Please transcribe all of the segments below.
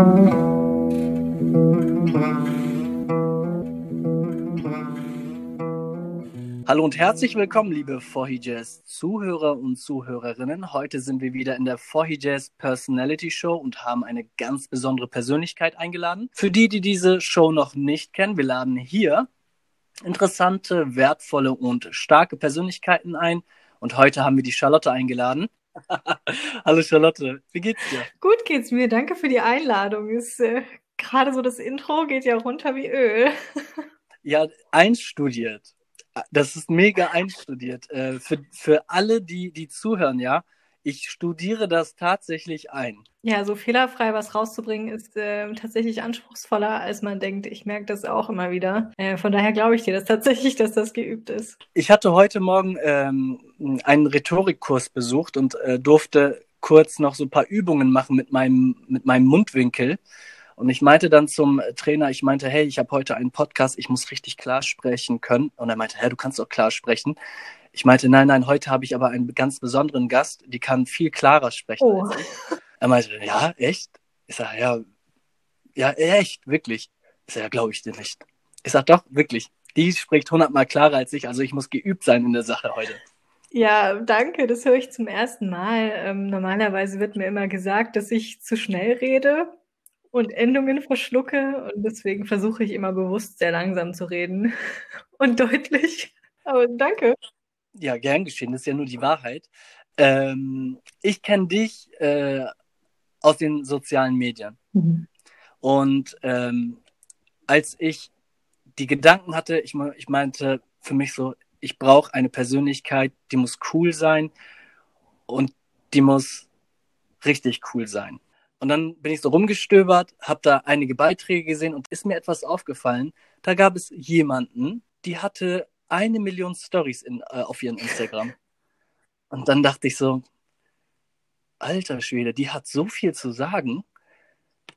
Hallo und herzlich willkommen, liebe Jazz Zuhörer und Zuhörerinnen. Heute sind wir wieder in der Jazz Personality Show und haben eine ganz besondere Persönlichkeit eingeladen. Für die, die diese Show noch nicht kennen, wir laden hier interessante, wertvolle und starke Persönlichkeiten ein. Und heute haben wir die Charlotte eingeladen. Hallo Charlotte, wie geht's dir? Gut geht's mir, danke für die Einladung. Ist äh, gerade so das Intro geht ja runter wie Öl. ja, einstudiert das ist mega einstudiert. Äh, für, für alle, die, die zuhören, ja, ich studiere das tatsächlich ein. Ja, so fehlerfrei was rauszubringen ist äh, tatsächlich anspruchsvoller, als man denkt. Ich merke das auch immer wieder. Äh, von daher glaube ich dir das tatsächlich, dass das geübt ist. Ich hatte heute Morgen ähm, einen Rhetorikkurs besucht und äh, durfte kurz noch so ein paar Übungen machen mit meinem, mit meinem Mundwinkel. Und ich meinte dann zum Trainer, ich meinte, hey, ich habe heute einen Podcast, ich muss richtig klar sprechen können. Und er meinte, hä, du kannst doch klar sprechen. Ich meinte, nein, nein, heute habe ich aber einen ganz besonderen Gast, die kann viel klarer sprechen oh. als ich. Er meinte, ja, echt? Ich sage, ja, ja, echt, wirklich. Ich sage, ja, glaube ich dir nicht. Ich sage, doch, wirklich. Die spricht hundertmal klarer als ich, also ich muss geübt sein in der Sache heute. Ja, danke, das höre ich zum ersten Mal. Ähm, normalerweise wird mir immer gesagt, dass ich zu schnell rede und Endungen verschlucke und deswegen versuche ich immer bewusst sehr langsam zu reden und deutlich. Aber danke. Ja, gern geschehen, das ist ja nur die Wahrheit. Ähm, ich kenne dich äh, aus den sozialen Medien. Mhm. Und ähm, als ich die Gedanken hatte, ich, ich meinte für mich so, ich brauche eine Persönlichkeit, die muss cool sein und die muss richtig cool sein. Und dann bin ich so rumgestöbert, habe da einige Beiträge gesehen und ist mir etwas aufgefallen. Da gab es jemanden, die hatte eine Million Stories in, äh, auf ihrem Instagram. Und dann dachte ich so, alter Schwede, die hat so viel zu sagen,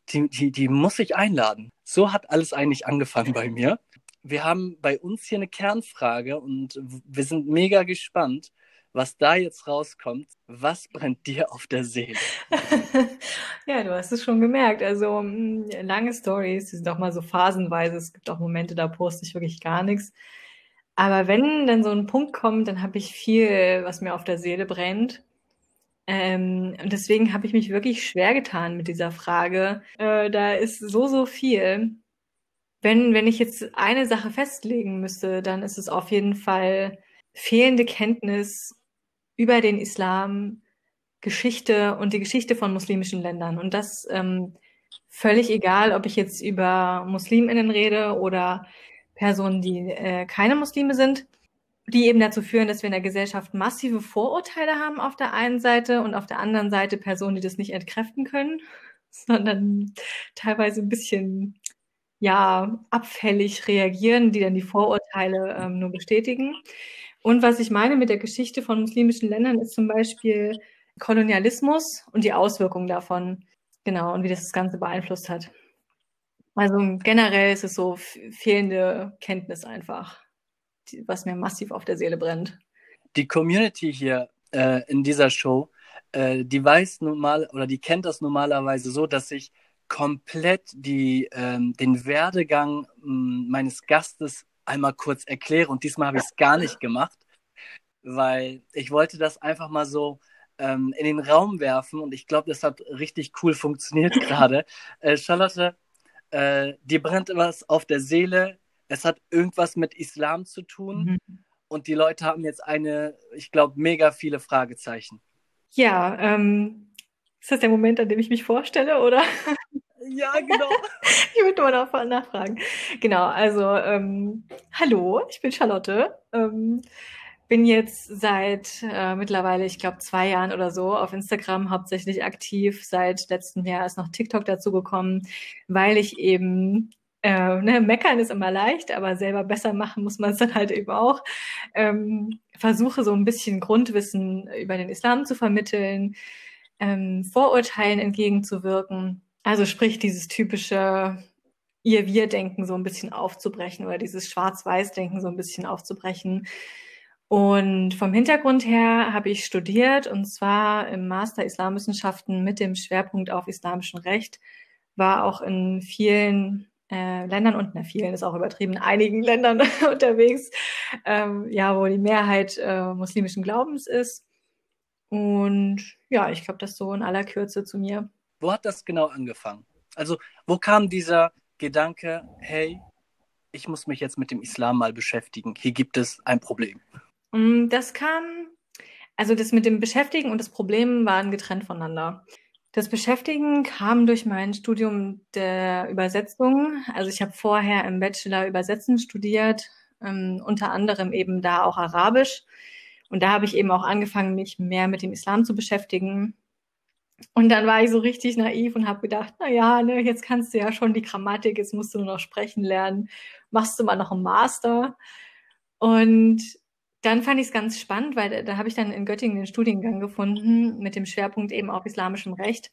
die, die, die muss ich einladen. So hat alles eigentlich angefangen bei mir. Wir haben bei uns hier eine Kernfrage und wir sind mega gespannt was da jetzt rauskommt, was brennt dir auf der Seele? ja, du hast es schon gemerkt. Also mm, lange Stories, die sind auch mal so phasenweise. Es gibt auch Momente, da poste ich wirklich gar nichts. Aber wenn dann so ein Punkt kommt, dann habe ich viel, was mir auf der Seele brennt. Ähm, und deswegen habe ich mich wirklich schwer getan mit dieser Frage. Äh, da ist so, so viel. Wenn, wenn ich jetzt eine Sache festlegen müsste, dann ist es auf jeden Fall fehlende Kenntnis über den Islam, Geschichte und die Geschichte von muslimischen Ländern. Und das ähm, völlig egal, ob ich jetzt über Musliminnen rede oder Personen, die äh, keine Muslime sind, die eben dazu führen, dass wir in der Gesellschaft massive Vorurteile haben auf der einen Seite und auf der anderen Seite Personen, die das nicht entkräften können, sondern teilweise ein bisschen ja abfällig reagieren, die dann die Vorurteile ähm, nur bestätigen. Und was ich meine mit der Geschichte von muslimischen Ländern ist zum Beispiel Kolonialismus und die Auswirkungen davon. Genau, und wie das das Ganze beeinflusst hat. Also generell ist es so fehlende Kenntnis einfach, die, was mir massiv auf der Seele brennt. Die Community hier äh, in dieser Show, äh, die weiß normal oder die kennt das normalerweise so, dass ich komplett die, ähm, den Werdegang mh, meines Gastes einmal kurz erkläre. Und diesmal habe ich es gar nicht gemacht, weil ich wollte das einfach mal so ähm, in den Raum werfen und ich glaube, das hat richtig cool funktioniert gerade. Äh, Charlotte, äh, dir brennt was auf der Seele. Es hat irgendwas mit Islam zu tun. Mhm. Und die Leute haben jetzt eine, ich glaube, mega viele Fragezeichen. Ja, ähm, ist das der Moment, an dem ich mich vorstelle, oder? Ja, genau. ich würde mal nachfragen. Genau, also ähm, hallo, ich bin Charlotte. Ähm, bin jetzt seit äh, mittlerweile, ich glaube, zwei Jahren oder so auf Instagram hauptsächlich aktiv. Seit letztem Jahr ist noch TikTok dazu gekommen, weil ich eben äh, ne, meckern ist immer leicht, aber selber besser machen muss man es dann halt eben auch. Ähm, versuche so ein bisschen Grundwissen über den Islam zu vermitteln, ähm, Vorurteilen entgegenzuwirken also sprich, dieses typische Ihr-Wir-Denken so ein bisschen aufzubrechen oder dieses Schwarz-Weiß-Denken so ein bisschen aufzubrechen. Und vom Hintergrund her habe ich studiert und zwar im Master Islamwissenschaften mit dem Schwerpunkt auf islamischem Recht war auch in vielen äh, Ländern und na vielen ist auch übertrieben, in einigen Ländern unterwegs, ähm, ja, wo die Mehrheit äh, muslimischen Glaubens ist. Und ja, ich glaube, das so in aller Kürze zu mir. Wo hat das genau angefangen? Also, wo kam dieser Gedanke, hey, ich muss mich jetzt mit dem Islam mal beschäftigen. Hier gibt es ein Problem. Mm, das kam, also das mit dem Beschäftigen und das Problem waren getrennt voneinander. Das Beschäftigen kam durch mein Studium der Übersetzung. Also ich habe vorher im Bachelor Übersetzen studiert, ähm, unter anderem eben da auch Arabisch. Und da habe ich eben auch angefangen, mich mehr mit dem Islam zu beschäftigen. Und dann war ich so richtig naiv und habe gedacht, na ja, ne, jetzt kannst du ja schon die Grammatik, jetzt musst du nur noch sprechen lernen, machst du mal noch einen Master. Und dann fand ich es ganz spannend, weil da, da habe ich dann in Göttingen den Studiengang gefunden mit dem Schwerpunkt eben auf islamischem Recht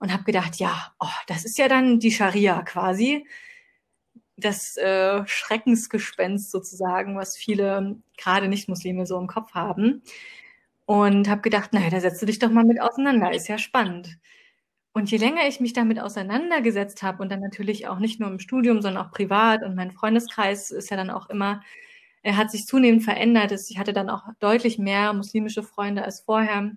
und habe gedacht, ja, oh, das ist ja dann die Scharia quasi, das äh, Schreckensgespenst sozusagen, was viele gerade Nicht-Muslime so im Kopf haben. Und habe gedacht, naja, da setzt du dich doch mal mit auseinander, ist ja spannend. Und je länger ich mich damit auseinandergesetzt habe und dann natürlich auch nicht nur im Studium, sondern auch privat und mein Freundeskreis ist ja dann auch immer er hat sich zunehmend verändert. Ich hatte dann auch deutlich mehr muslimische Freunde als vorher.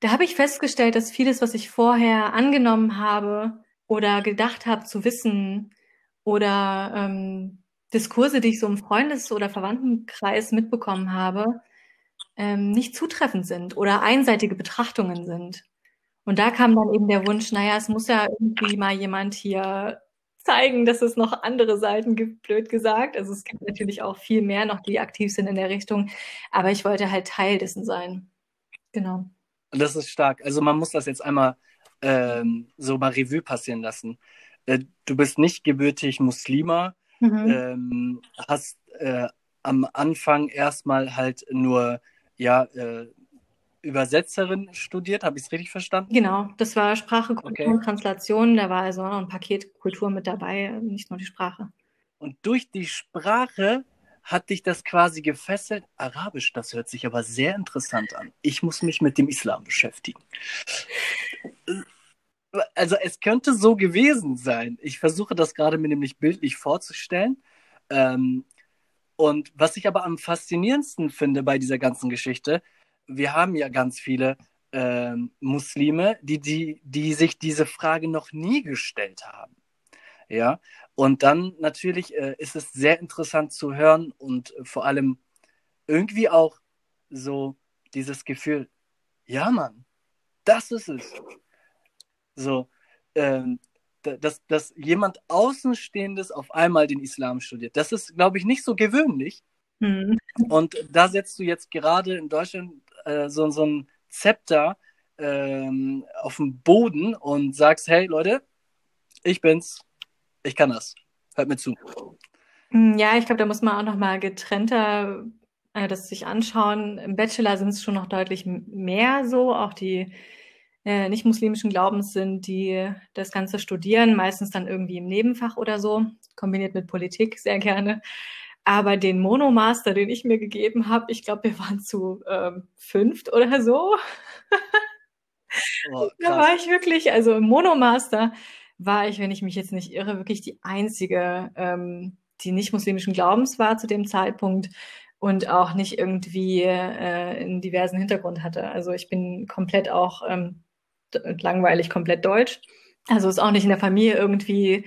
Da habe ich festgestellt, dass vieles, was ich vorher angenommen habe oder gedacht habe zu wissen oder ähm, Diskurse, die ich so im Freundes- oder Verwandtenkreis mitbekommen habe, ähm, nicht zutreffend sind oder einseitige Betrachtungen sind. Und da kam dann eben der Wunsch, naja, es muss ja irgendwie mal jemand hier zeigen, dass es noch andere Seiten gibt, blöd gesagt. Also es gibt natürlich auch viel mehr noch, die aktiv sind in der Richtung. Aber ich wollte halt Teil dessen sein. Genau. Und das ist stark. Also man muss das jetzt einmal ähm, so mal Revue passieren lassen. Äh, du bist nicht gebürtig Muslima, mhm. ähm, hast äh, am Anfang erstmal halt nur ja äh, Übersetzerin studiert, habe ich es richtig verstanden? Genau, das war Sprache, Kultur okay. und Translation. Da war also noch ein Paket Kultur mit dabei, nicht nur die Sprache. Und durch die Sprache hat dich das quasi gefesselt. Arabisch, das hört sich aber sehr interessant an. Ich muss mich mit dem Islam beschäftigen. Also es könnte so gewesen sein. Ich versuche das gerade mir nämlich bildlich vorzustellen. Ähm, und was ich aber am faszinierendsten finde bei dieser ganzen Geschichte, wir haben ja ganz viele äh, Muslime, die, die, die sich diese Frage noch nie gestellt haben. Ja, und dann natürlich äh, ist es sehr interessant zu hören und vor allem irgendwie auch so dieses Gefühl, ja, Mann, das ist es. So, ähm, dass, dass jemand Außenstehendes auf einmal den Islam studiert. Das ist, glaube ich, nicht so gewöhnlich. Mhm. Und da setzt du jetzt gerade in Deutschland äh, so, so ein Zepter ähm, auf dem Boden und sagst, hey Leute, ich bin's, ich kann das. Hört mir zu. Hm, ja, ich glaube, da muss man auch noch mal getrennter äh, das sich anschauen. Im Bachelor sind es schon noch deutlich mehr so, auch die äh, nicht-muslimischen Glaubens sind, die das Ganze studieren, meistens dann irgendwie im Nebenfach oder so, kombiniert mit Politik sehr gerne. Aber den Monomaster, den ich mir gegeben habe, ich glaube, wir waren zu ähm, fünft oder so. Oh, da war ich wirklich, also im Monomaster war ich, wenn ich mich jetzt nicht irre, wirklich die einzige, ähm, die nicht muslimischen Glaubens war zu dem Zeitpunkt und auch nicht irgendwie äh, einen diversen Hintergrund hatte. Also ich bin komplett auch ähm, langweilig, komplett deutsch. Also ist auch nicht in der Familie irgendwie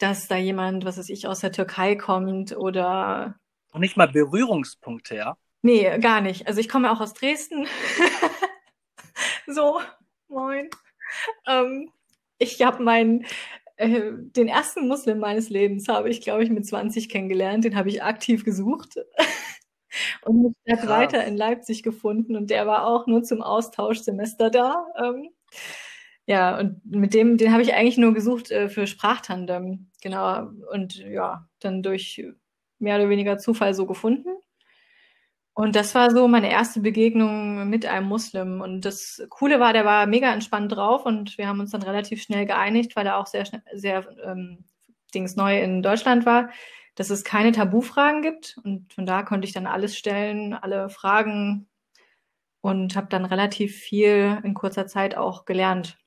dass da jemand, was weiß ich, aus der Türkei kommt oder. Und nicht mal Berührungspunkte, ja? Nee, gar nicht. Also ich komme auch aus Dresden. so, moin. Ähm, ich habe meinen, äh, den ersten Muslim meines Lebens habe ich, glaube ich, mit 20 kennengelernt. Den habe ich aktiv gesucht. und mit Stadt weiter in Leipzig gefunden und der war auch nur zum Austauschsemester da. Ähm, ja, und mit dem, den habe ich eigentlich nur gesucht äh, für Sprachtandem. Genau. Und ja, dann durch mehr oder weniger Zufall so gefunden. Und das war so meine erste Begegnung mit einem Muslim. Und das Coole war, der war mega entspannt drauf und wir haben uns dann relativ schnell geeinigt, weil er auch sehr, sehr ähm, Dings neu in Deutschland war, dass es keine Tabufragen gibt. Und von da konnte ich dann alles stellen, alle Fragen und habe dann relativ viel in kurzer Zeit auch gelernt.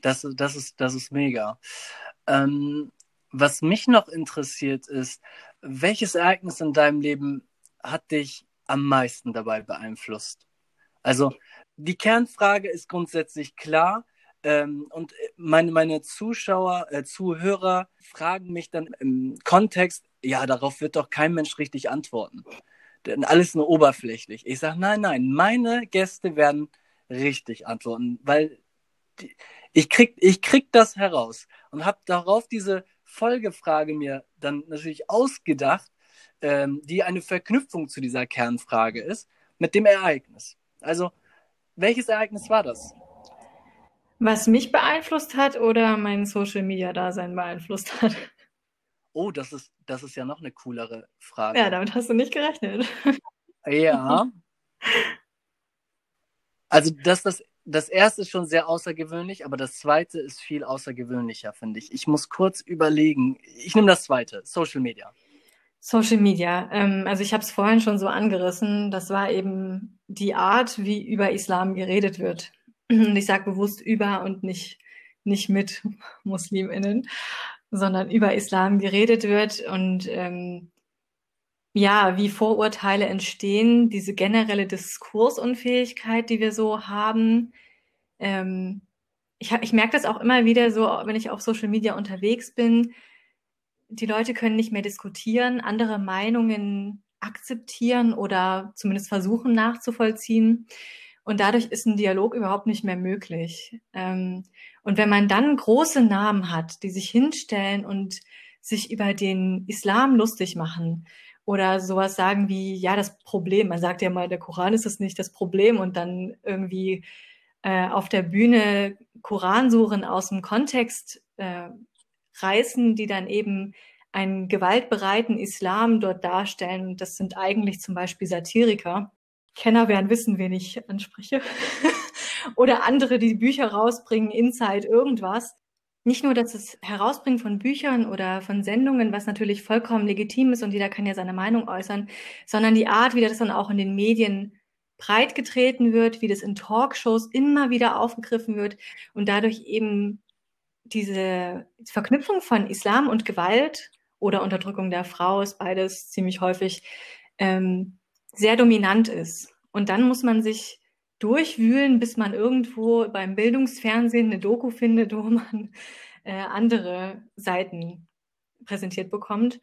Das, das, ist, das ist mega. Ähm, was mich noch interessiert ist, welches Ereignis in deinem Leben hat dich am meisten dabei beeinflusst? Also die Kernfrage ist grundsätzlich klar. Ähm, und meine, meine Zuschauer, äh, Zuhörer fragen mich dann im Kontext, ja, darauf wird doch kein Mensch richtig antworten. Denn alles nur oberflächlich. Ich sage, nein, nein, meine Gäste werden richtig antworten, weil ich, krieg, ich krieg das heraus und habe darauf diese Folgefrage mir dann natürlich ausgedacht, ähm, die eine Verknüpfung zu dieser Kernfrage ist, mit dem Ereignis. Also, welches Ereignis war das? Was mich beeinflusst hat oder mein Social Media Dasein beeinflusst hat? Oh, das ist, das ist ja noch eine coolere Frage. Ja, damit hast du nicht gerechnet. Ja. Also, das, das, das erste ist schon sehr außergewöhnlich, aber das zweite ist viel außergewöhnlicher, finde ich. Ich muss kurz überlegen. Ich nehme das zweite, Social Media. Social Media. Ähm, also ich habe es vorhin schon so angerissen. Das war eben die Art, wie über Islam geredet wird. Und ich sage bewusst über und nicht, nicht mit Musliminnen, sondern über Islam geredet wird und ähm, ja, wie Vorurteile entstehen, diese generelle Diskursunfähigkeit, die wir so haben. Ähm, ich, ich merke das auch immer wieder so, wenn ich auf Social Media unterwegs bin, die Leute können nicht mehr diskutieren, andere Meinungen akzeptieren oder zumindest versuchen nachzuvollziehen. Und dadurch ist ein Dialog überhaupt nicht mehr möglich. Ähm, und wenn man dann große Namen hat, die sich hinstellen und sich über den Islam lustig machen oder sowas sagen wie, ja, das Problem, man sagt ja mal, der Koran ist es nicht das Problem und dann irgendwie äh, auf der Bühne Koransuren aus dem Kontext äh, reißen, die dann eben einen gewaltbereiten Islam dort darstellen. Das sind eigentlich zum Beispiel Satiriker. Kenner werden wissen, wen ich anspreche. Oder andere, die Bücher rausbringen, Inside, irgendwas. Nicht nur das Herausbringen von Büchern oder von Sendungen, was natürlich vollkommen legitim ist und jeder kann ja seine Meinung äußern, sondern die Art, wie das dann auch in den Medien breitgetreten wird, wie das in Talkshows immer wieder aufgegriffen wird und dadurch eben diese Verknüpfung von Islam und Gewalt oder Unterdrückung der Frau ist beides ziemlich häufig ähm, sehr dominant ist. Und dann muss man sich durchwühlen, bis man irgendwo beim Bildungsfernsehen eine Doku findet, wo man äh, andere Seiten präsentiert bekommt.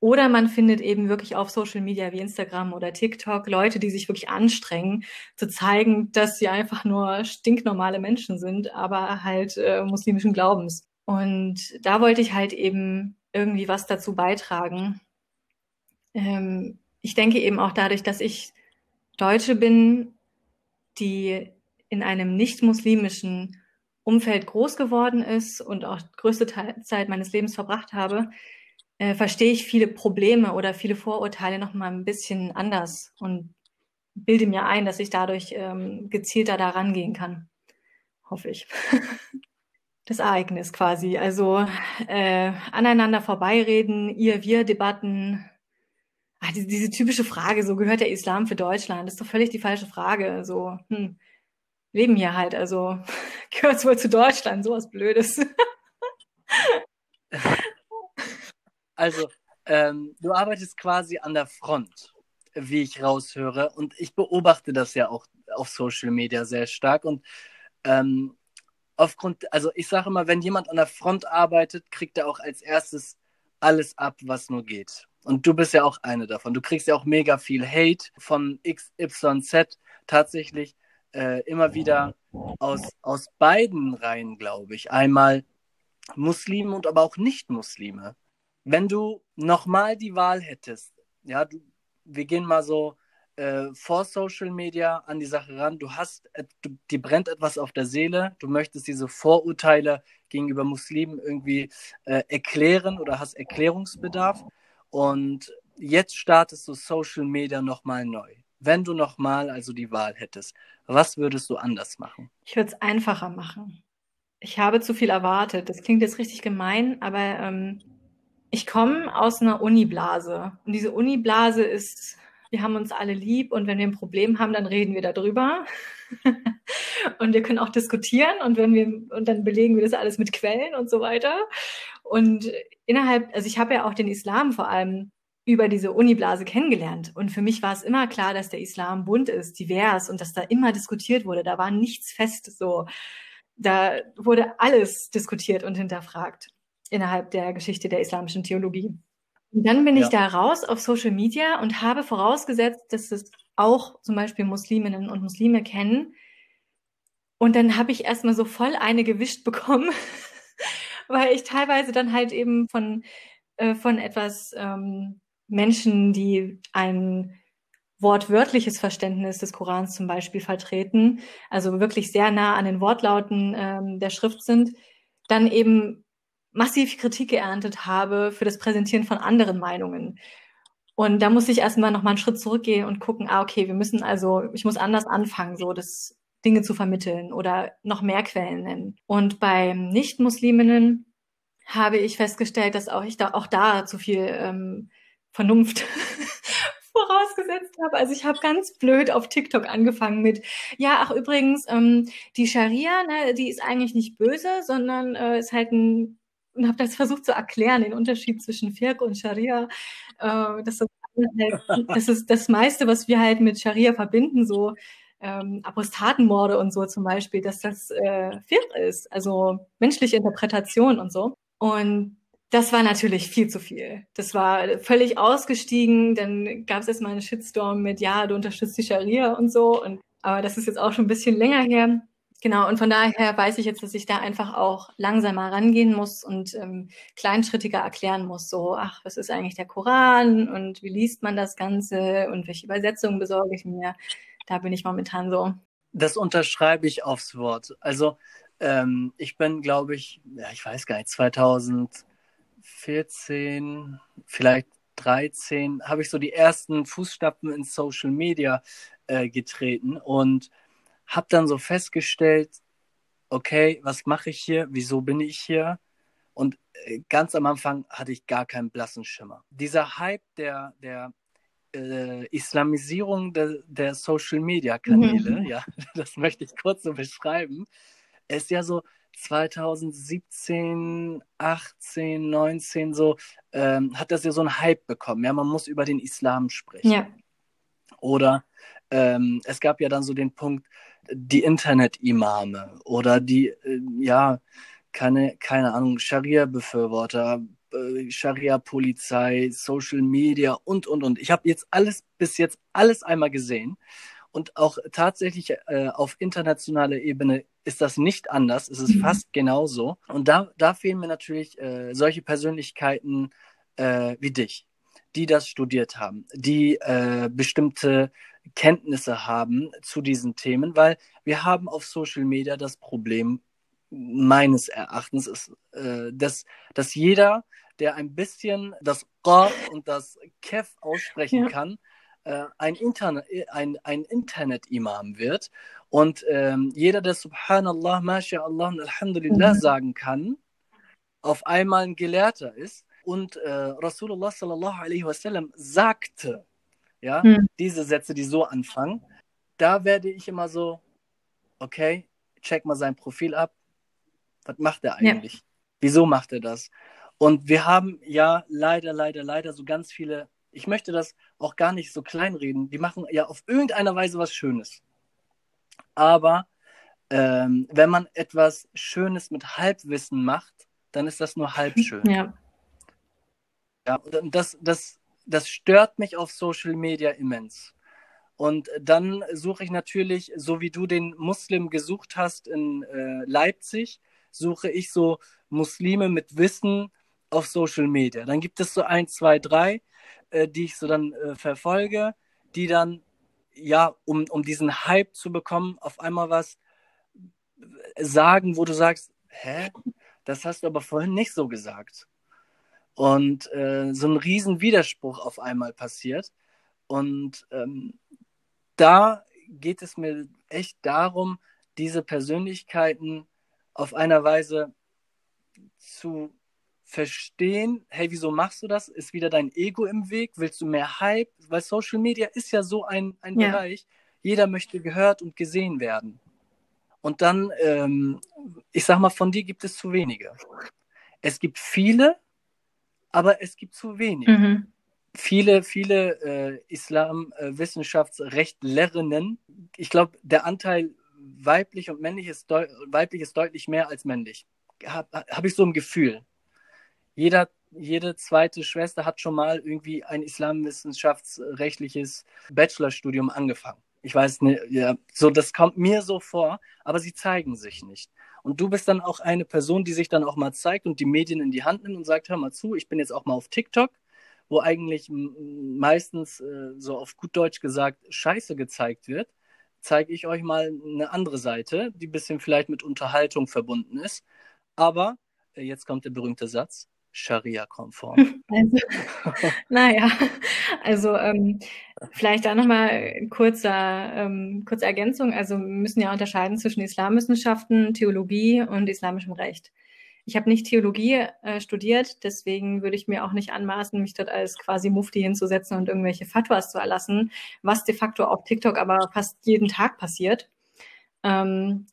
Oder man findet eben wirklich auf Social Media wie Instagram oder TikTok Leute, die sich wirklich anstrengen, zu zeigen, dass sie einfach nur stinknormale Menschen sind, aber halt äh, muslimischen Glaubens. Und da wollte ich halt eben irgendwie was dazu beitragen. Ähm, ich denke eben auch dadurch, dass ich Deutsche bin, die in einem nicht-muslimischen Umfeld groß geworden ist und auch größte Zeit meines Lebens verbracht habe, äh, verstehe ich viele Probleme oder viele Vorurteile noch mal ein bisschen anders und bilde mir ein, dass ich dadurch ähm, gezielter da rangehen kann. Hoffe ich. das Ereignis quasi. Also äh, aneinander vorbeireden, ihr-wir-Debatten. Ach, diese, diese, typische Frage, so gehört der Islam für Deutschland, ist doch völlig die falsche Frage. So, hm, leben hier halt, also gehört es wohl zu Deutschland, sowas Blödes. Also, ähm, du arbeitest quasi an der Front, wie ich raushöre. Und ich beobachte das ja auch auf Social Media sehr stark. Und ähm, aufgrund, also ich sage immer, wenn jemand an der Front arbeitet, kriegt er auch als erstes alles ab, was nur geht. Und du bist ja auch eine davon. Du kriegst ja auch mega viel Hate von XYZ tatsächlich äh, immer wieder aus, aus beiden Reihen, glaube ich. Einmal Muslime und aber auch Nicht-Muslime. Wenn du nochmal die Wahl hättest, ja, du, wir gehen mal so äh, vor Social Media an die Sache ran. Du hast, äh, du, dir brennt etwas auf der Seele. Du möchtest diese Vorurteile gegenüber Muslimen irgendwie äh, erklären oder hast Erklärungsbedarf. Und jetzt startest du Social Media nochmal neu. Wenn du nochmal also die Wahl hättest, was würdest du anders machen? Ich würde es einfacher machen. Ich habe zu viel erwartet. Das klingt jetzt richtig gemein, aber ähm, ich komme aus einer Uniblase. Und diese Uniblase ist wir haben uns alle lieb und wenn wir ein Problem haben, dann reden wir darüber. und wir können auch diskutieren und wenn wir und dann belegen wir das alles mit Quellen und so weiter. Und innerhalb, also ich habe ja auch den Islam vor allem über diese Uniblase kennengelernt. Und für mich war es immer klar, dass der Islam bunt ist, divers und dass da immer diskutiert wurde. Da war nichts fest so. Da wurde alles diskutiert und hinterfragt innerhalb der Geschichte der islamischen Theologie. Und dann bin ja. ich da raus auf Social Media und habe vorausgesetzt, dass es auch zum Beispiel Musliminnen und Muslime kennen. Und dann habe ich erstmal so voll eine gewischt bekommen, weil ich teilweise dann halt eben von, äh, von etwas ähm, Menschen, die ein wortwörtliches Verständnis des Korans zum Beispiel vertreten, also wirklich sehr nah an den Wortlauten ähm, der Schrift sind, dann eben massiv Kritik geerntet habe für das Präsentieren von anderen Meinungen. Und da muss ich erstmal noch mal einen Schritt zurückgehen und gucken, ah, okay, wir müssen also, ich muss anders anfangen, so das Dinge zu vermitteln oder noch mehr Quellen nennen. Und beim Nicht-Musliminnen habe ich festgestellt, dass auch ich da auch da zu viel ähm, Vernunft vorausgesetzt habe. Also ich habe ganz blöd auf TikTok angefangen mit, ja, ach übrigens, ähm, die Scharia, ne, die ist eigentlich nicht böse, sondern äh, ist halt ein und habe das versucht zu erklären, den Unterschied zwischen Firk und Scharia. Äh, das, ist, das ist das meiste, was wir halt mit Scharia verbinden, so ähm, Apostatenmorde und so zum Beispiel, dass das äh, Firk ist, also menschliche Interpretation und so. Und das war natürlich viel zu viel. Das war völlig ausgestiegen. Dann gab es erstmal einen Shitstorm mit, ja, du unterstützt die Scharia und so. Und, aber das ist jetzt auch schon ein bisschen länger her. Genau, und von daher weiß ich jetzt, dass ich da einfach auch langsamer rangehen muss und ähm, kleinschrittiger erklären muss. So, ach, was ist eigentlich der Koran und wie liest man das Ganze und welche Übersetzungen besorge ich mir? Da bin ich momentan so. Das unterschreibe ich aufs Wort. Also ähm, ich bin, glaube ich, ja, ich weiß gar nicht, 2000 14, vielleicht 13, habe ich so die ersten Fußstapfen in Social Media äh, getreten und habe dann so festgestellt, okay, was mache ich hier? Wieso bin ich hier? Und äh, ganz am Anfang hatte ich gar keinen blassen Schimmer. Dieser Hype der, der äh, Islamisierung de, der Social Media Kanäle, mhm. ja, das möchte ich kurz so beschreiben, ist ja so, 2017, 18, 19 so, ähm, hat das ja so einen Hype bekommen. Ja, man muss über den Islam sprechen. Ja. Oder ähm, es gab ja dann so den Punkt, die Internet-Imame oder die, äh, ja, keine, keine Ahnung, Scharia-Befürworter, äh, Scharia-Polizei, Social Media und, und, und. Ich habe jetzt alles, bis jetzt alles einmal gesehen. Und auch tatsächlich äh, auf internationaler Ebene ist das nicht anders. Es ist mhm. fast genauso. Und da, da fehlen mir natürlich äh, solche Persönlichkeiten äh, wie dich, die das studiert haben, die äh, bestimmte Kenntnisse haben zu diesen Themen, weil wir haben auf Social Media das Problem meines Erachtens ist, äh, dass, dass jeder, der ein bisschen das Qa und das Kef aussprechen ja. kann, äh, ein, Internet, ein, ein Internet-Imam wird und ähm, jeder, der Subhanallah, MashaAllah und Alhamdulillah mhm. sagen kann, auf einmal ein Gelehrter ist und äh, Rasulullah sallallahu alaihi wasallam sagte, ja, mhm. diese Sätze, die so anfangen, da werde ich immer so, okay, check mal sein Profil ab. Was macht er eigentlich? Ja. Wieso macht er das? Und wir haben ja leider, leider, leider so ganz viele ich möchte das auch gar nicht so kleinreden. Die machen ja auf irgendeine Weise was Schönes. Aber ähm, wenn man etwas Schönes mit Halbwissen macht, dann ist das nur halb schön. Ja. Ja, und das, das, das stört mich auf Social Media immens. Und dann suche ich natürlich, so wie du den Muslim gesucht hast in äh, Leipzig, suche ich so Muslime mit Wissen auf Social Media. Dann gibt es so ein, zwei, drei, äh, die ich so dann äh, verfolge, die dann, ja, um, um diesen Hype zu bekommen, auf einmal was sagen, wo du sagst, hä? Das hast du aber vorhin nicht so gesagt. Und äh, so ein riesen Widerspruch auf einmal passiert. Und ähm, da geht es mir echt darum, diese Persönlichkeiten auf einer Weise zu verstehen, hey, wieso machst du das? Ist wieder dein Ego im Weg? Willst du mehr Hype? Weil Social Media ist ja so ein, ein ja. Bereich, jeder möchte gehört und gesehen werden. Und dann, ähm, ich sag mal, von dir gibt es zu wenige. Es gibt viele, aber es gibt zu wenige. Mhm. Viele, viele äh, Islamwissenschaftsrechtlerinnen, äh, ich glaube, der Anteil weiblich und männlich ist, weiblich ist deutlich mehr als männlich. Habe hab ich so ein Gefühl. Jeder, jede zweite Schwester hat schon mal irgendwie ein islamwissenschaftsrechtliches Bachelorstudium angefangen. Ich weiß nicht, ja, so, das kommt mir so vor, aber sie zeigen sich nicht. Und du bist dann auch eine Person, die sich dann auch mal zeigt und die Medien in die Hand nimmt und sagt, hör mal zu, ich bin jetzt auch mal auf TikTok, wo eigentlich meistens, äh, so auf gut Deutsch gesagt, Scheiße gezeigt wird, zeige ich euch mal eine andere Seite, die bisschen vielleicht mit Unterhaltung verbunden ist. Aber, äh, jetzt kommt der berühmte Satz, Scharia-konform. Also, naja, also ähm, vielleicht da nochmal kurzer, ähm, kurze Ergänzung. Also wir müssen ja unterscheiden zwischen Islamwissenschaften, Theologie und islamischem Recht. Ich habe nicht Theologie äh, studiert, deswegen würde ich mir auch nicht anmaßen, mich dort als quasi Mufti hinzusetzen und irgendwelche Fatwas zu erlassen, was de facto auf TikTok aber fast jeden Tag passiert. Ähm,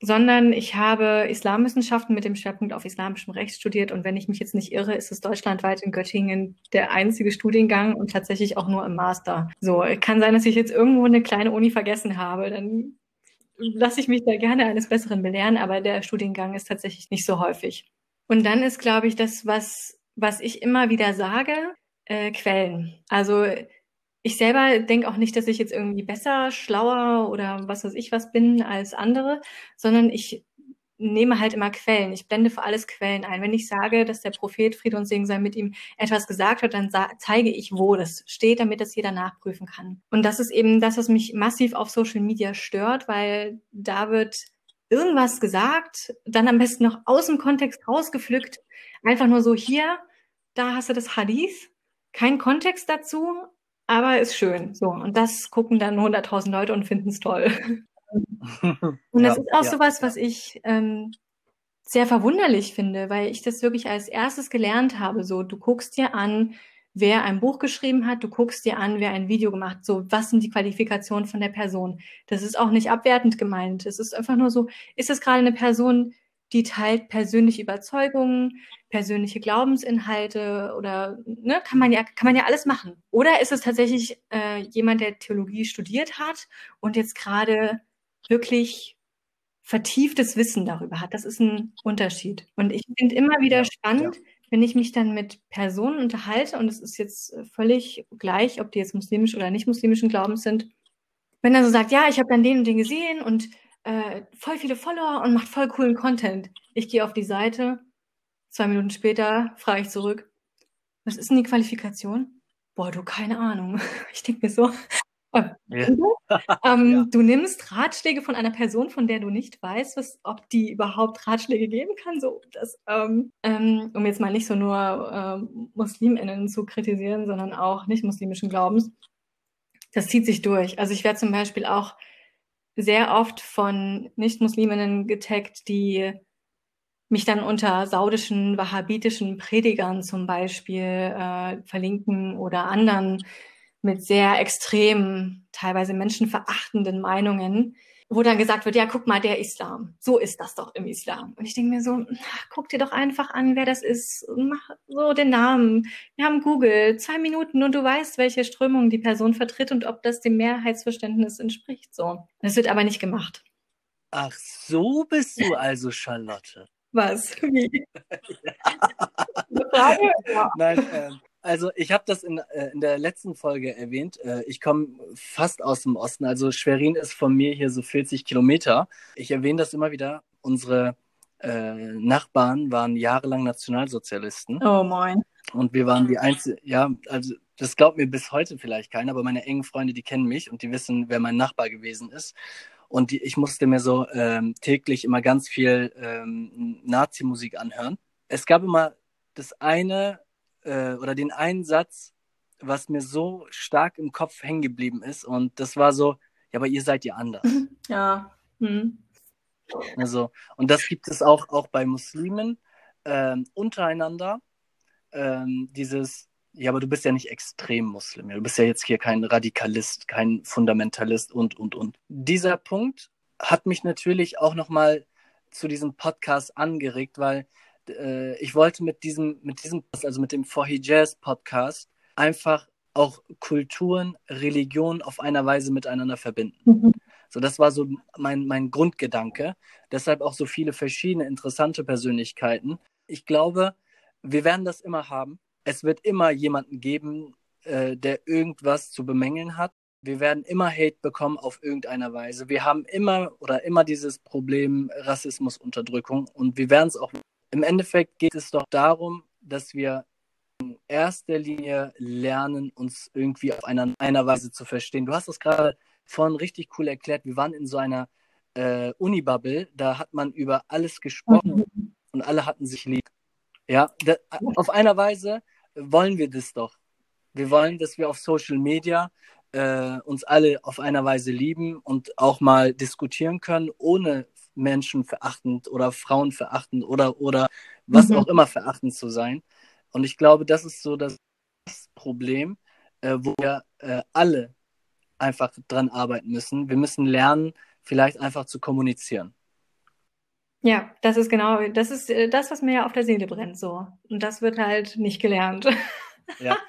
sondern ich habe Islamwissenschaften mit dem Schwerpunkt auf islamischem Recht studiert und wenn ich mich jetzt nicht irre, ist es deutschlandweit in Göttingen der einzige Studiengang und tatsächlich auch nur im Master. So, kann sein, dass ich jetzt irgendwo eine kleine Uni vergessen habe, dann lasse ich mich da gerne eines Besseren belehren, aber der Studiengang ist tatsächlich nicht so häufig. Und dann ist, glaube ich, das, was, was ich immer wieder sage, äh, Quellen. Also ich selber denke auch nicht, dass ich jetzt irgendwie besser, schlauer oder was weiß ich was bin als andere, sondern ich nehme halt immer Quellen. Ich blende für alles Quellen ein. Wenn ich sage, dass der Prophet Friede und Segen sei mit ihm etwas gesagt hat, dann zeige ich, wo das steht, damit das jeder nachprüfen kann. Und das ist eben das, was mich massiv auf Social Media stört, weil da wird irgendwas gesagt, dann am besten noch aus dem Kontext rausgepflückt, einfach nur so hier, da hast du das Hadith, kein Kontext dazu, aber ist schön. So, und das gucken dann 100.000 Leute und finden es toll. und das ja, ist auch ja, sowas, was ich ähm, sehr verwunderlich finde, weil ich das wirklich als erstes gelernt habe. So, du guckst dir an, wer ein Buch geschrieben hat, du guckst dir an, wer ein Video gemacht hat, so, was sind die Qualifikationen von der Person. Das ist auch nicht abwertend gemeint. Es ist einfach nur so, ist es gerade eine Person, die teilt persönliche Überzeugungen, persönliche Glaubensinhalte oder ne, kann man ja kann man ja alles machen. Oder ist es tatsächlich äh, jemand, der Theologie studiert hat und jetzt gerade wirklich vertieftes Wissen darüber hat? Das ist ein Unterschied. Und ich finde immer wieder spannend, ja. wenn ich mich dann mit Personen unterhalte und es ist jetzt völlig gleich, ob die jetzt muslimisch oder nicht muslimischen Glaubens sind. Wenn er so sagt, ja, ich habe dann den und den gesehen und äh, voll viele Follower und macht voll coolen Content. Ich gehe auf die Seite, zwei Minuten später frage ich zurück, was ist denn die Qualifikation? Boah, du, keine Ahnung. Ich denke mir so, oh, ja. ähm, ja. du nimmst Ratschläge von einer Person, von der du nicht weißt, was, ob die überhaupt Ratschläge geben kann. So, das, ähm, ähm, um jetzt mal nicht so nur ähm, MuslimInnen zu kritisieren, sondern auch nicht muslimischen Glaubens. Das zieht sich durch. Also ich werde zum Beispiel auch sehr oft von Nicht-Musliminnen getaggt, die mich dann unter saudischen, wahhabitischen Predigern zum Beispiel äh, verlinken oder anderen mit sehr extremen, teilweise menschenverachtenden Meinungen, wo dann gesagt wird, ja, guck mal, der Islam. So ist das doch im Islam. Und ich denke mir so, guck dir doch einfach an, wer das ist. Mach so den Namen. Wir haben Google, zwei Minuten und du weißt, welche Strömung die Person vertritt und ob das dem Mehrheitsverständnis entspricht. So. Das wird aber nicht gemacht. Ach, so bist du also, Charlotte. Was? Wie? Frage? Ja. Nein, äh, also ich habe das in, äh, in der letzten Folge erwähnt. Äh, ich komme fast aus dem Osten. Also Schwerin ist von mir hier so 40 Kilometer. Ich erwähne das immer wieder. Unsere äh, Nachbarn waren jahrelang Nationalsozialisten. Oh moin. Und wir waren die einzigen, ja, also das glaubt mir bis heute vielleicht keiner, aber meine engen Freunde, die kennen mich und die wissen, wer mein Nachbar gewesen ist. Und die, ich musste mir so ähm, täglich immer ganz viel ähm, Nazi-Musik anhören. Es gab immer das eine äh, oder den einen Satz, was mir so stark im Kopf hängen geblieben ist. Und das war so, ja, aber ihr seid ja anders. Ja. Hm. Also, und das gibt es auch, auch bei Muslimen ähm, untereinander. Ähm, dieses, ja, aber du bist ja nicht extrem Muslim. Du bist ja jetzt hier kein Radikalist, kein Fundamentalist und, und, und. Dieser Punkt hat mich natürlich auch nochmal zu diesem Podcast angeregt, weil äh, ich wollte mit diesem, mit diesem, also mit dem For Jazz Podcast einfach auch Kulturen, Religionen auf einer Weise miteinander verbinden. Mhm. So, das war so mein, mein Grundgedanke. Deshalb auch so viele verschiedene interessante Persönlichkeiten. Ich glaube, wir werden das immer haben. Es wird immer jemanden geben, äh, der irgendwas zu bemängeln hat. Wir werden immer Hate bekommen auf irgendeiner Weise. Wir haben immer oder immer dieses Problem Rassismus, Unterdrückung und wir werden es auch. Im Endeffekt geht es doch darum, dass wir in erster Linie lernen, uns irgendwie auf einer, einer Weise zu verstehen. Du hast das gerade vorhin richtig cool erklärt. Wir waren in so einer äh, Uni-Bubble, da hat man über alles gesprochen mhm. und alle hatten sich lieb. Ja, da, auf einer Weise wollen wir das doch. Wir wollen, dass wir auf Social Media äh, uns alle auf einer Weise lieben und auch mal diskutieren können, ohne Menschen verachtend oder Frauen verachtend oder, oder was mhm. auch immer verachtend zu sein. Und ich glaube, das ist so das Problem, äh, wo wir äh, alle einfach dran arbeiten müssen. Wir müssen lernen, vielleicht einfach zu kommunizieren. Ja, das ist genau, das ist äh, das, was mir ja auf der Seele brennt, so. Und das wird halt nicht gelernt. Ja.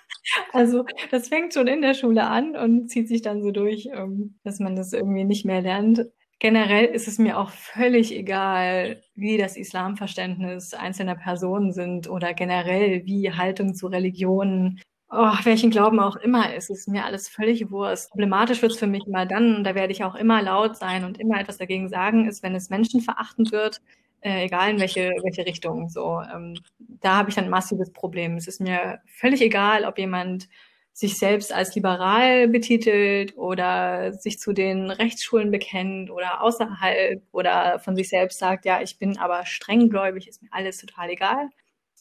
Also, das fängt schon in der Schule an und zieht sich dann so durch, ähm, dass man das irgendwie nicht mehr lernt. Generell ist es mir auch völlig egal, wie das Islamverständnis einzelner Personen sind oder generell wie Haltung zu Religionen oh, welchen Glauben auch immer ist, ist mir alles völlig Wurst. Problematisch wird es für mich immer dann, da werde ich auch immer laut sein und immer etwas dagegen sagen, ist, wenn es menschenverachtend wird, äh, egal in welche, welche Richtung. So, ähm, da habe ich ein massives Problem. Es ist mir völlig egal, ob jemand sich selbst als liberal betitelt oder sich zu den Rechtsschulen bekennt oder außerhalb oder von sich selbst sagt, ja, ich bin aber strenggläubig, ist mir alles total egal.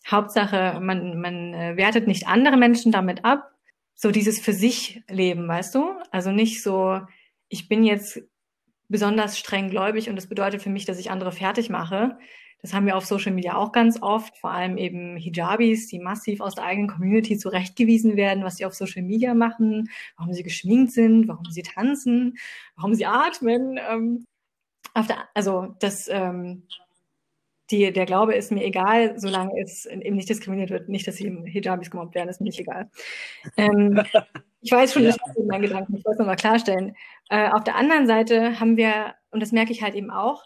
Hauptsache, man, man äh, wertet nicht andere Menschen damit ab. So dieses für sich Leben, weißt du? Also nicht so, ich bin jetzt besonders streng gläubig und das bedeutet für mich, dass ich andere fertig mache. Das haben wir auf Social Media auch ganz oft, vor allem eben Hijabis, die massiv aus der eigenen Community zurechtgewiesen werden, was sie auf Social Media machen, warum sie geschminkt sind, warum sie tanzen, warum sie atmen. Ähm, der, also das ähm, die, der Glaube ist mir egal, solange es eben nicht diskriminiert wird. Nicht, dass sie Hijabis gemobbt werden, ist mir nicht egal. Ähm, ich weiß schon, ja. das ist mein Gedanken, ich wollte es nochmal klarstellen. Äh, auf der anderen Seite haben wir, und das merke ich halt eben auch,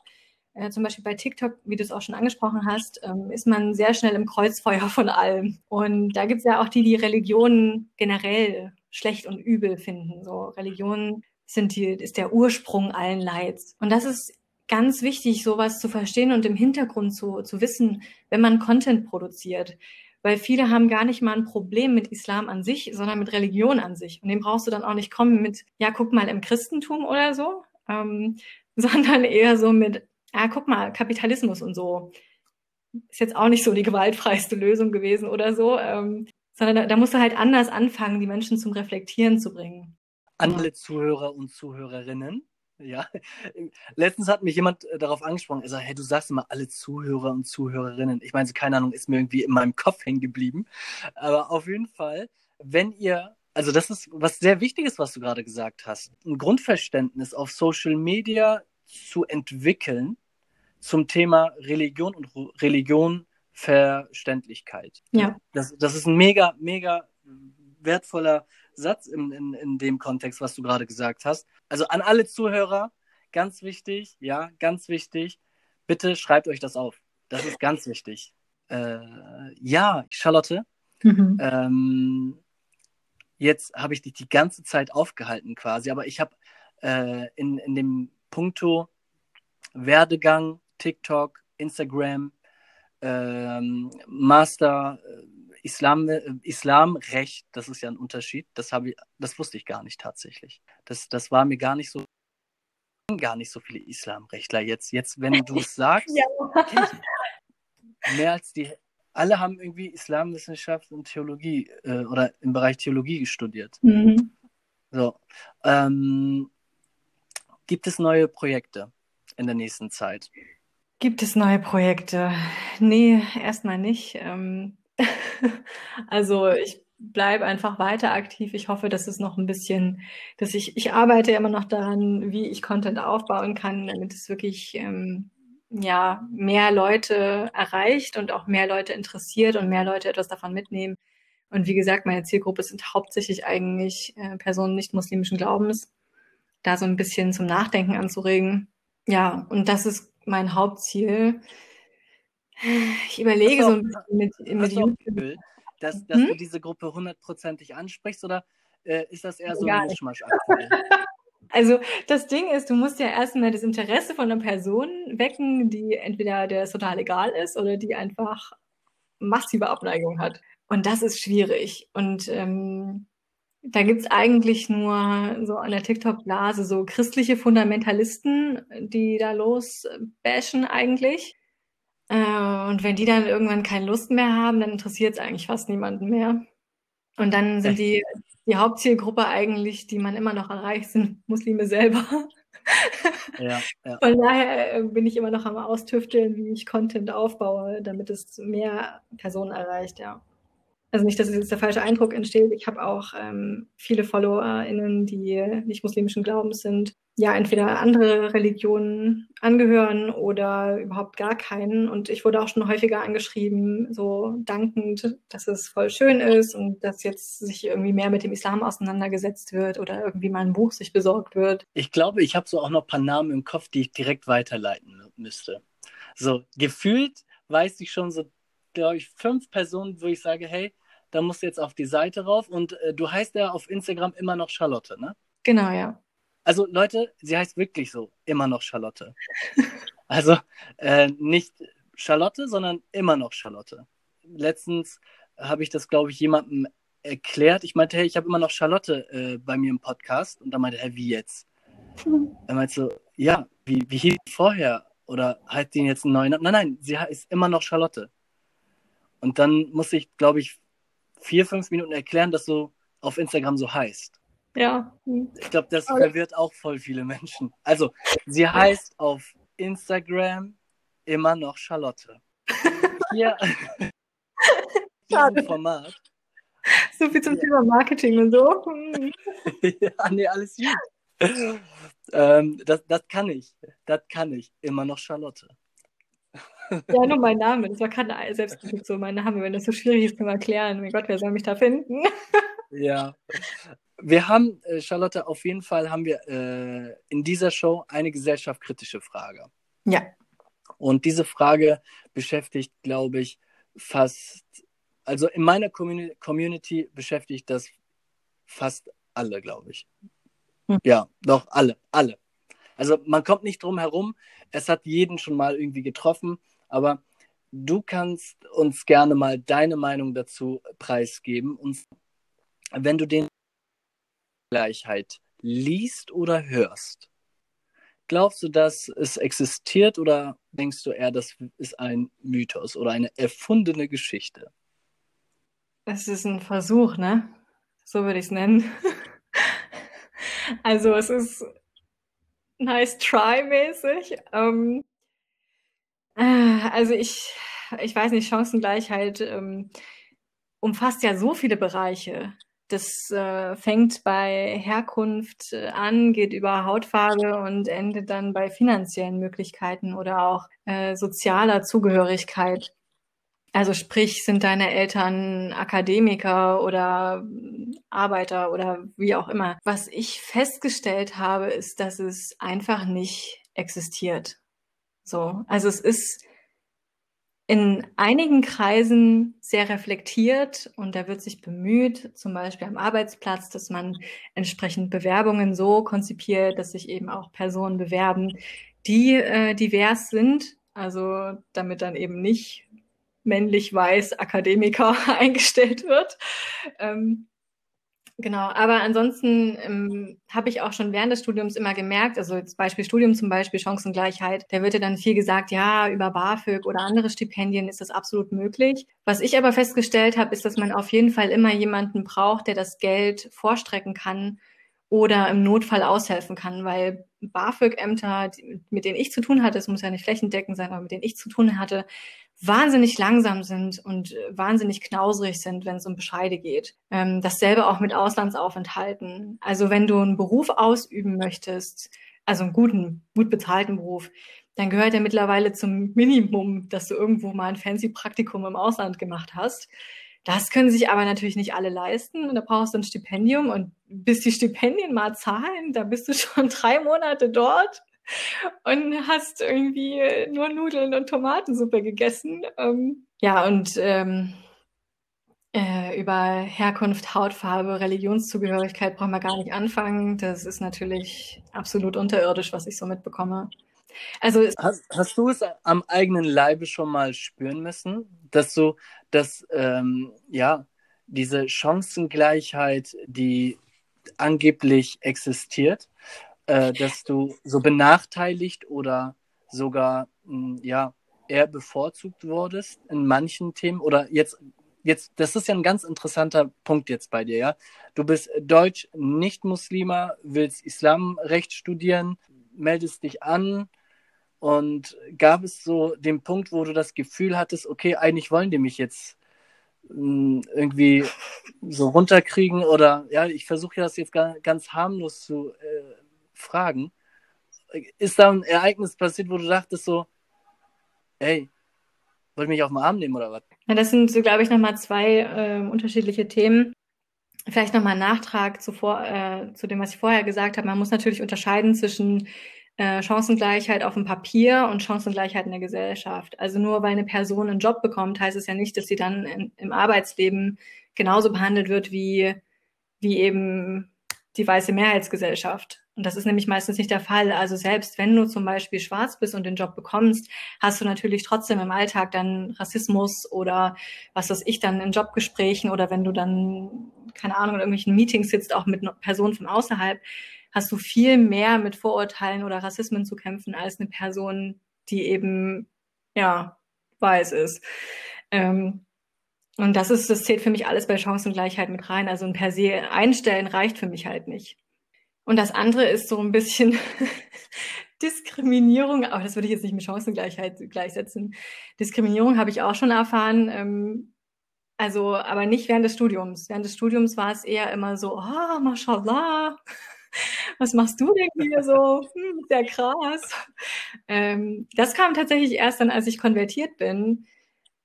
äh, zum Beispiel bei TikTok, wie du es auch schon angesprochen hast, ähm, ist man sehr schnell im Kreuzfeuer von allem. Und da gibt es ja auch die, die Religionen generell schlecht und übel finden. So Religionen sind die, ist der Ursprung allen Leids. Und das ist ganz wichtig, sowas zu verstehen und im Hintergrund zu, zu wissen, wenn man Content produziert. Weil viele haben gar nicht mal ein Problem mit Islam an sich, sondern mit Religion an sich. Und dem brauchst du dann auch nicht kommen mit, ja, guck mal im Christentum oder so, ähm, sondern eher so mit, ja, guck mal, Kapitalismus und so. Ist jetzt auch nicht so die gewaltfreiste Lösung gewesen oder so, ähm, sondern da, da musst du halt anders anfangen, die Menschen zum Reflektieren zu bringen. Alle Zuhörer und Zuhörerinnen, ja, letztens hat mich jemand äh, darauf angesprochen. Er sagt, hey, du sagst immer alle Zuhörer und Zuhörerinnen. Ich meine, keine Ahnung, ist mir irgendwie in meinem Kopf hängen geblieben. Aber auf jeden Fall, wenn ihr, also das ist was sehr Wichtiges, was du gerade gesagt hast, ein Grundverständnis auf Social Media zu entwickeln zum Thema Religion und Religion Verständlichkeit. Ja. Das, das ist ein mega, mega wertvoller Satz in, in, in dem Kontext, was du gerade gesagt hast. Also an alle Zuhörer, ganz wichtig, ja, ganz wichtig, bitte schreibt euch das auf. Das ist ganz wichtig. Äh, ja, Charlotte, mhm. ähm, jetzt habe ich dich die ganze Zeit aufgehalten quasi, aber ich habe äh, in, in dem Punkto Werdegang, TikTok, Instagram, ähm, Master, äh, Islam, äh, Islamrecht, das ist ja ein Unterschied. Das habe ich, das wusste ich gar nicht tatsächlich. Das, das war mir gar nicht so, gar nicht so viele Islamrechtler jetzt. Jetzt, wenn du es sagst, ja. mehr als die, alle haben irgendwie Islamwissenschaft und Theologie äh, oder im Bereich Theologie studiert. Mhm. So, ähm, gibt es neue Projekte in der nächsten Zeit? Gibt es neue Projekte? Nee, erstmal nicht. Ähm, also ich bleibe einfach weiter aktiv. Ich hoffe, dass es noch ein bisschen, dass ich, ich arbeite immer noch daran, wie ich Content aufbauen kann, damit es wirklich ähm, ja mehr Leute erreicht und auch mehr Leute interessiert und mehr Leute etwas davon mitnehmen. Und wie gesagt, meine Zielgruppe sind hauptsächlich eigentlich äh, Personen nicht muslimischen Glaubens, da so ein bisschen zum Nachdenken anzuregen. Ja, und das ist mein Hauptziel. Ich überlege so ein bisschen mit, mit YouTube. dass, dass hm? du diese Gruppe hundertprozentig ansprichst oder äh, ist das eher so ein Mischmasch? Also das Ding ist, du musst ja erstmal das Interesse von einer Person wecken, die entweder der total egal ist oder die einfach massive Abneigung hat. Und das ist schwierig. Und ähm, da gibt's eigentlich nur so an der TikTok-Blase so christliche Fundamentalisten, die da los bashen eigentlich. Äh, und wenn die dann irgendwann keine Lust mehr haben, dann interessiert es eigentlich fast niemanden mehr. Und dann sind die, die Hauptzielgruppe eigentlich, die man immer noch erreicht, sind Muslime selber. Ja, ja. Von daher äh, bin ich immer noch am Austüfteln, wie ich Content aufbaue, damit es mehr Personen erreicht, ja. Also nicht, dass jetzt der falsche Eindruck entsteht. Ich habe auch ähm, viele FollowerInnen, die nicht muslimischen Glaubens sind, ja, entweder andere Religionen angehören oder überhaupt gar keinen. Und ich wurde auch schon häufiger angeschrieben, so dankend, dass es voll schön ist und dass jetzt sich irgendwie mehr mit dem Islam auseinandergesetzt wird oder irgendwie mal ein Buch sich besorgt wird. Ich glaube, ich habe so auch noch ein paar Namen im Kopf, die ich direkt weiterleiten müsste. So, gefühlt weiß ich schon so, glaube ich, fünf Personen, wo ich sage, hey, da musst du jetzt auf die Seite rauf. Und äh, du heißt ja auf Instagram immer noch Charlotte, ne? Genau, ja. Also Leute, sie heißt wirklich so, immer noch Charlotte. also äh, nicht Charlotte, sondern immer noch Charlotte. Letztens habe ich das, glaube ich, jemandem erklärt. Ich meinte, hey, ich habe immer noch Charlotte äh, bei mir im Podcast. Und da meinte er, wie jetzt? Mhm. Er meinte so, ja, wie, wie hieß vorher? Oder hat den jetzt einen neuen Namen? Nein, nein, sie ist immer noch Charlotte. Und dann muss ich, glaube ich, vier, fünf Minuten erklären, dass du auf Instagram so heißt. Ja. Ich glaube, das Aber verwirrt auch voll viele Menschen. Also, sie heißt auf Instagram immer noch Charlotte. Hier diesem Format. So viel zum ja. Thema Marketing und so. ja, nee, alles gut. Ähm, das, das kann ich. Das kann ich. Immer noch Charlotte. Ja, nur mein Name. Das war keine Selbstkritik so mein Name. Wenn das so schwierig ist, kann man erklären. Mein Gott, wer soll mich da finden? Ja. Wir haben, äh, Charlotte, auf jeden Fall haben wir äh, in dieser Show eine gesellschaftskritische Frage. Ja. Und diese Frage beschäftigt, glaube ich, fast, also in meiner Community, Community beschäftigt das fast alle, glaube ich. Hm. Ja, doch, alle, alle. Also man kommt nicht drum herum. Es hat jeden schon mal irgendwie getroffen. Aber du kannst uns gerne mal deine Meinung dazu preisgeben. Und wenn du den Gleichheit liest oder hörst, glaubst du, dass es existiert oder denkst du eher, das ist ein Mythos oder eine erfundene Geschichte? Es ist ein Versuch, ne? So würde ich es nennen. also es ist nice try mäßig. Ähm, äh, also ich, ich weiß nicht, Chancengleichheit ähm, umfasst ja so viele Bereiche. Das äh, fängt bei Herkunft äh, an, geht über Hautfarbe und endet dann bei finanziellen Möglichkeiten oder auch äh, sozialer Zugehörigkeit. Also sprich, sind deine Eltern Akademiker oder Arbeiter oder wie auch immer. Was ich festgestellt habe, ist, dass es einfach nicht existiert. So, also es ist in einigen Kreisen sehr reflektiert und da wird sich bemüht, zum Beispiel am Arbeitsplatz, dass man entsprechend Bewerbungen so konzipiert, dass sich eben auch Personen bewerben, die äh, divers sind, also damit dann eben nicht männlich weiß Akademiker eingestellt wird. Ähm, Genau, aber ansonsten ähm, habe ich auch schon während des Studiums immer gemerkt, also jetzt Beispiel Studium zum Beispiel, Chancengleichheit, da wird ja dann viel gesagt, ja, über BAföG oder andere Stipendien ist das absolut möglich. Was ich aber festgestellt habe, ist, dass man auf jeden Fall immer jemanden braucht, der das Geld vorstrecken kann oder im Notfall aushelfen kann, weil BAföG-Ämter, mit denen ich zu tun hatte, es muss ja nicht flächendeckend sein, aber mit denen ich zu tun hatte, wahnsinnig langsam sind und äh, wahnsinnig knausrig sind, wenn es um Bescheide geht. Ähm, dasselbe auch mit Auslandsaufenthalten. Also wenn du einen Beruf ausüben möchtest, also einen guten, gut bezahlten Beruf, dann gehört ja mittlerweile zum Minimum, dass du irgendwo mal ein fancy Praktikum im Ausland gemacht hast. Das können sich aber natürlich nicht alle leisten. Und da brauchst du ein Stipendium und bis die Stipendien mal zahlen, da bist du schon drei Monate dort und hast irgendwie nur Nudeln und Tomatensuppe gegessen. Ähm, ja, und ähm, äh, über Herkunft, Hautfarbe, Religionszugehörigkeit brauchen wir gar nicht anfangen. Das ist natürlich absolut unterirdisch, was ich so mitbekomme. Also hast, hast du es am eigenen Leibe schon mal spüren müssen, dass so, dass ähm, ja diese Chancengleichheit, die angeblich existiert, äh, dass du so benachteiligt oder sogar mh, hm, ja eher bevorzugt wurdest in manchen Themen? Oder jetzt jetzt das ist ja ein ganz interessanter Punkt jetzt bei dir ja? Du bist deutsch nicht Muslima willst Islamrecht studieren meldest dich an. Und gab es so den Punkt wo du das Gefühl hattest okay eigentlich wollen die mich jetzt hm, irgendwie so runterkriegen? Oder ja ich versuche das jetzt ganz harmlos zu äh, fragen. Ist da ein Ereignis passiert, wo du dachtest so, hey, wollt mich auf den Arm nehmen oder was? Ja, das sind so, glaube ich, nochmal zwei äh, unterschiedliche Themen. Vielleicht nochmal ein Nachtrag zuvor, äh, zu dem, was ich vorher gesagt habe. Man muss natürlich unterscheiden zwischen äh, Chancengleichheit auf dem Papier und Chancengleichheit in der Gesellschaft. Also nur weil eine Person einen Job bekommt, heißt es ja nicht, dass sie dann in, im Arbeitsleben genauso behandelt wird wie, wie eben die weiße Mehrheitsgesellschaft. Und das ist nämlich meistens nicht der Fall. Also selbst wenn du zum Beispiel schwarz bist und den Job bekommst, hast du natürlich trotzdem im Alltag dann Rassismus oder was weiß ich dann in Jobgesprächen oder wenn du dann, keine Ahnung, in irgendwelchen Meetings sitzt, auch mit Personen von außerhalb, hast du viel mehr mit Vorurteilen oder Rassismen zu kämpfen als eine Person, die eben, ja, weiß ist. Ähm, und das ist, das zählt für mich alles bei Chancengleichheit mit rein. Also ein per se einstellen reicht für mich halt nicht. Und das andere ist so ein bisschen Diskriminierung, aber das würde ich jetzt nicht mit Chancengleichheit gleichsetzen. Diskriminierung habe ich auch schon erfahren, ähm, also aber nicht während des Studiums. Während des Studiums war es eher immer so, ah, oh, mashallah, was machst du denn hier so? Hm, sehr krass. Ähm, das kam tatsächlich erst dann, als ich konvertiert bin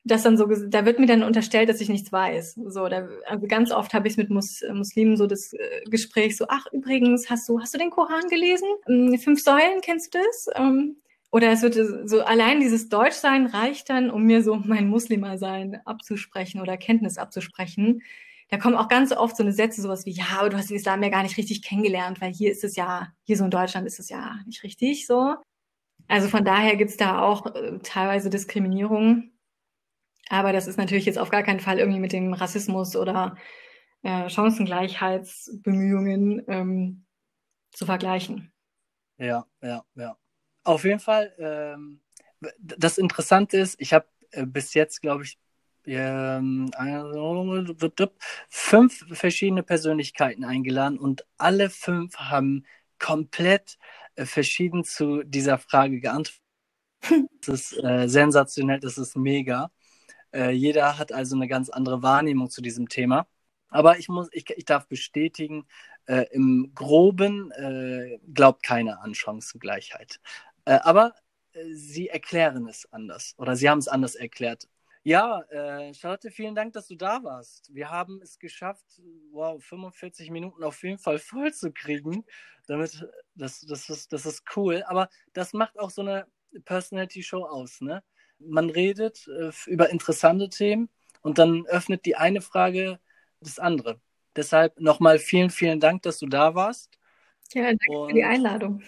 das dann so, da wird mir dann unterstellt, dass ich nichts weiß. So, da, also ganz oft habe ich mit Mus, Muslimen so das äh, Gespräch so, ach übrigens, hast du, hast du den Koran gelesen? Ähm, fünf Säulen, kennst du das? Ähm, oder es wird so, allein dieses Deutschsein reicht dann, um mir so mein Muslimer-Sein abzusprechen oder Kenntnis abzusprechen. Da kommen auch ganz oft so eine Sätze, sowas wie, ja, aber du hast den Islam ja gar nicht richtig kennengelernt, weil hier ist es ja, hier so in Deutschland ist es ja nicht richtig so. Also von daher gibt's da auch äh, teilweise Diskriminierung. Aber das ist natürlich jetzt auf gar keinen Fall irgendwie mit dem Rassismus oder äh, Chancengleichheitsbemühungen ähm, zu vergleichen. Ja, ja, ja. Auf jeden Fall, ähm, das Interessante ist, ich habe äh, bis jetzt, glaube ich, ähm, fünf verschiedene Persönlichkeiten eingeladen und alle fünf haben komplett äh, verschieden zu dieser Frage geantwortet. Das ist äh, sensationell, das ist mega. Äh, jeder hat also eine ganz andere Wahrnehmung zu diesem Thema. Aber ich muss, ich, ich darf bestätigen, äh, im Groben äh, glaubt keiner an Chancengleichheit. Äh, aber äh, sie erklären es anders oder sie haben es anders erklärt. Ja, äh, Charlotte, vielen Dank, dass du da warst. Wir haben es geschafft, wow, 45 Minuten auf jeden Fall voll zu kriegen. Damit, das, das, ist, das ist cool. Aber das macht auch so eine Personality-Show aus, ne? Man redet äh, über interessante Themen und dann öffnet die eine Frage das andere. Deshalb nochmal vielen, vielen Dank, dass du da warst. Ja, danke und für die Einladung.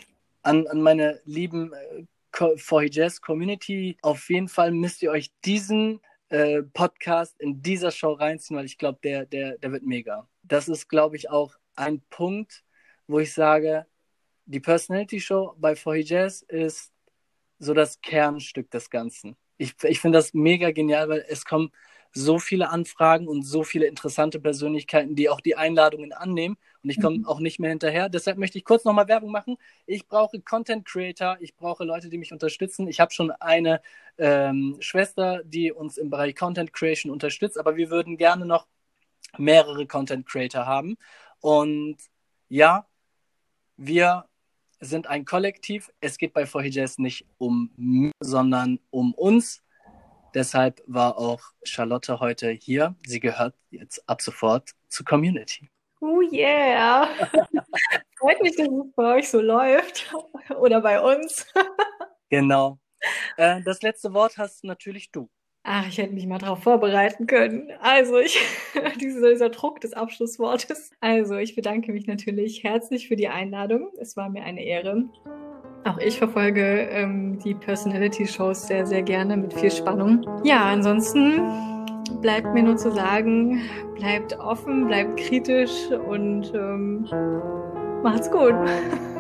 An, an meine lieben äh, For Jazz Community, auf jeden Fall müsst ihr euch diesen äh, Podcast in dieser Show reinziehen, weil ich glaube, der, der, der wird mega. Das ist, glaube ich, auch ein Punkt, wo ich sage, die Personality Show bei For Jazz ist so das Kernstück des Ganzen. Ich, ich finde das mega genial, weil es kommen so viele Anfragen und so viele interessante Persönlichkeiten, die auch die Einladungen annehmen. Und ich komme mhm. auch nicht mehr hinterher. Deshalb möchte ich kurz nochmal Werbung machen. Ich brauche Content Creator, ich brauche Leute, die mich unterstützen. Ich habe schon eine ähm, Schwester, die uns im Bereich Content Creation unterstützt, aber wir würden gerne noch mehrere Content Creator haben. Und ja, wir sind ein Kollektiv. Es geht bei 4 Jazz nicht um mich, sondern um uns. Deshalb war auch Charlotte heute hier. Sie gehört jetzt ab sofort zur Community. Oh yeah! Freut mich, dass es bei euch so läuft. Oder bei uns. genau. Äh, das letzte Wort hast natürlich du. Ach, ich hätte mich mal darauf vorbereiten können. Also, ich, dieser, dieser Druck des Abschlusswortes. Also, ich bedanke mich natürlich herzlich für die Einladung. Es war mir eine Ehre. Auch ich verfolge ähm, die Personality-Shows sehr, sehr gerne mit viel Spannung. Ja, ansonsten bleibt mir nur zu sagen, bleibt offen, bleibt kritisch und ähm, macht's gut.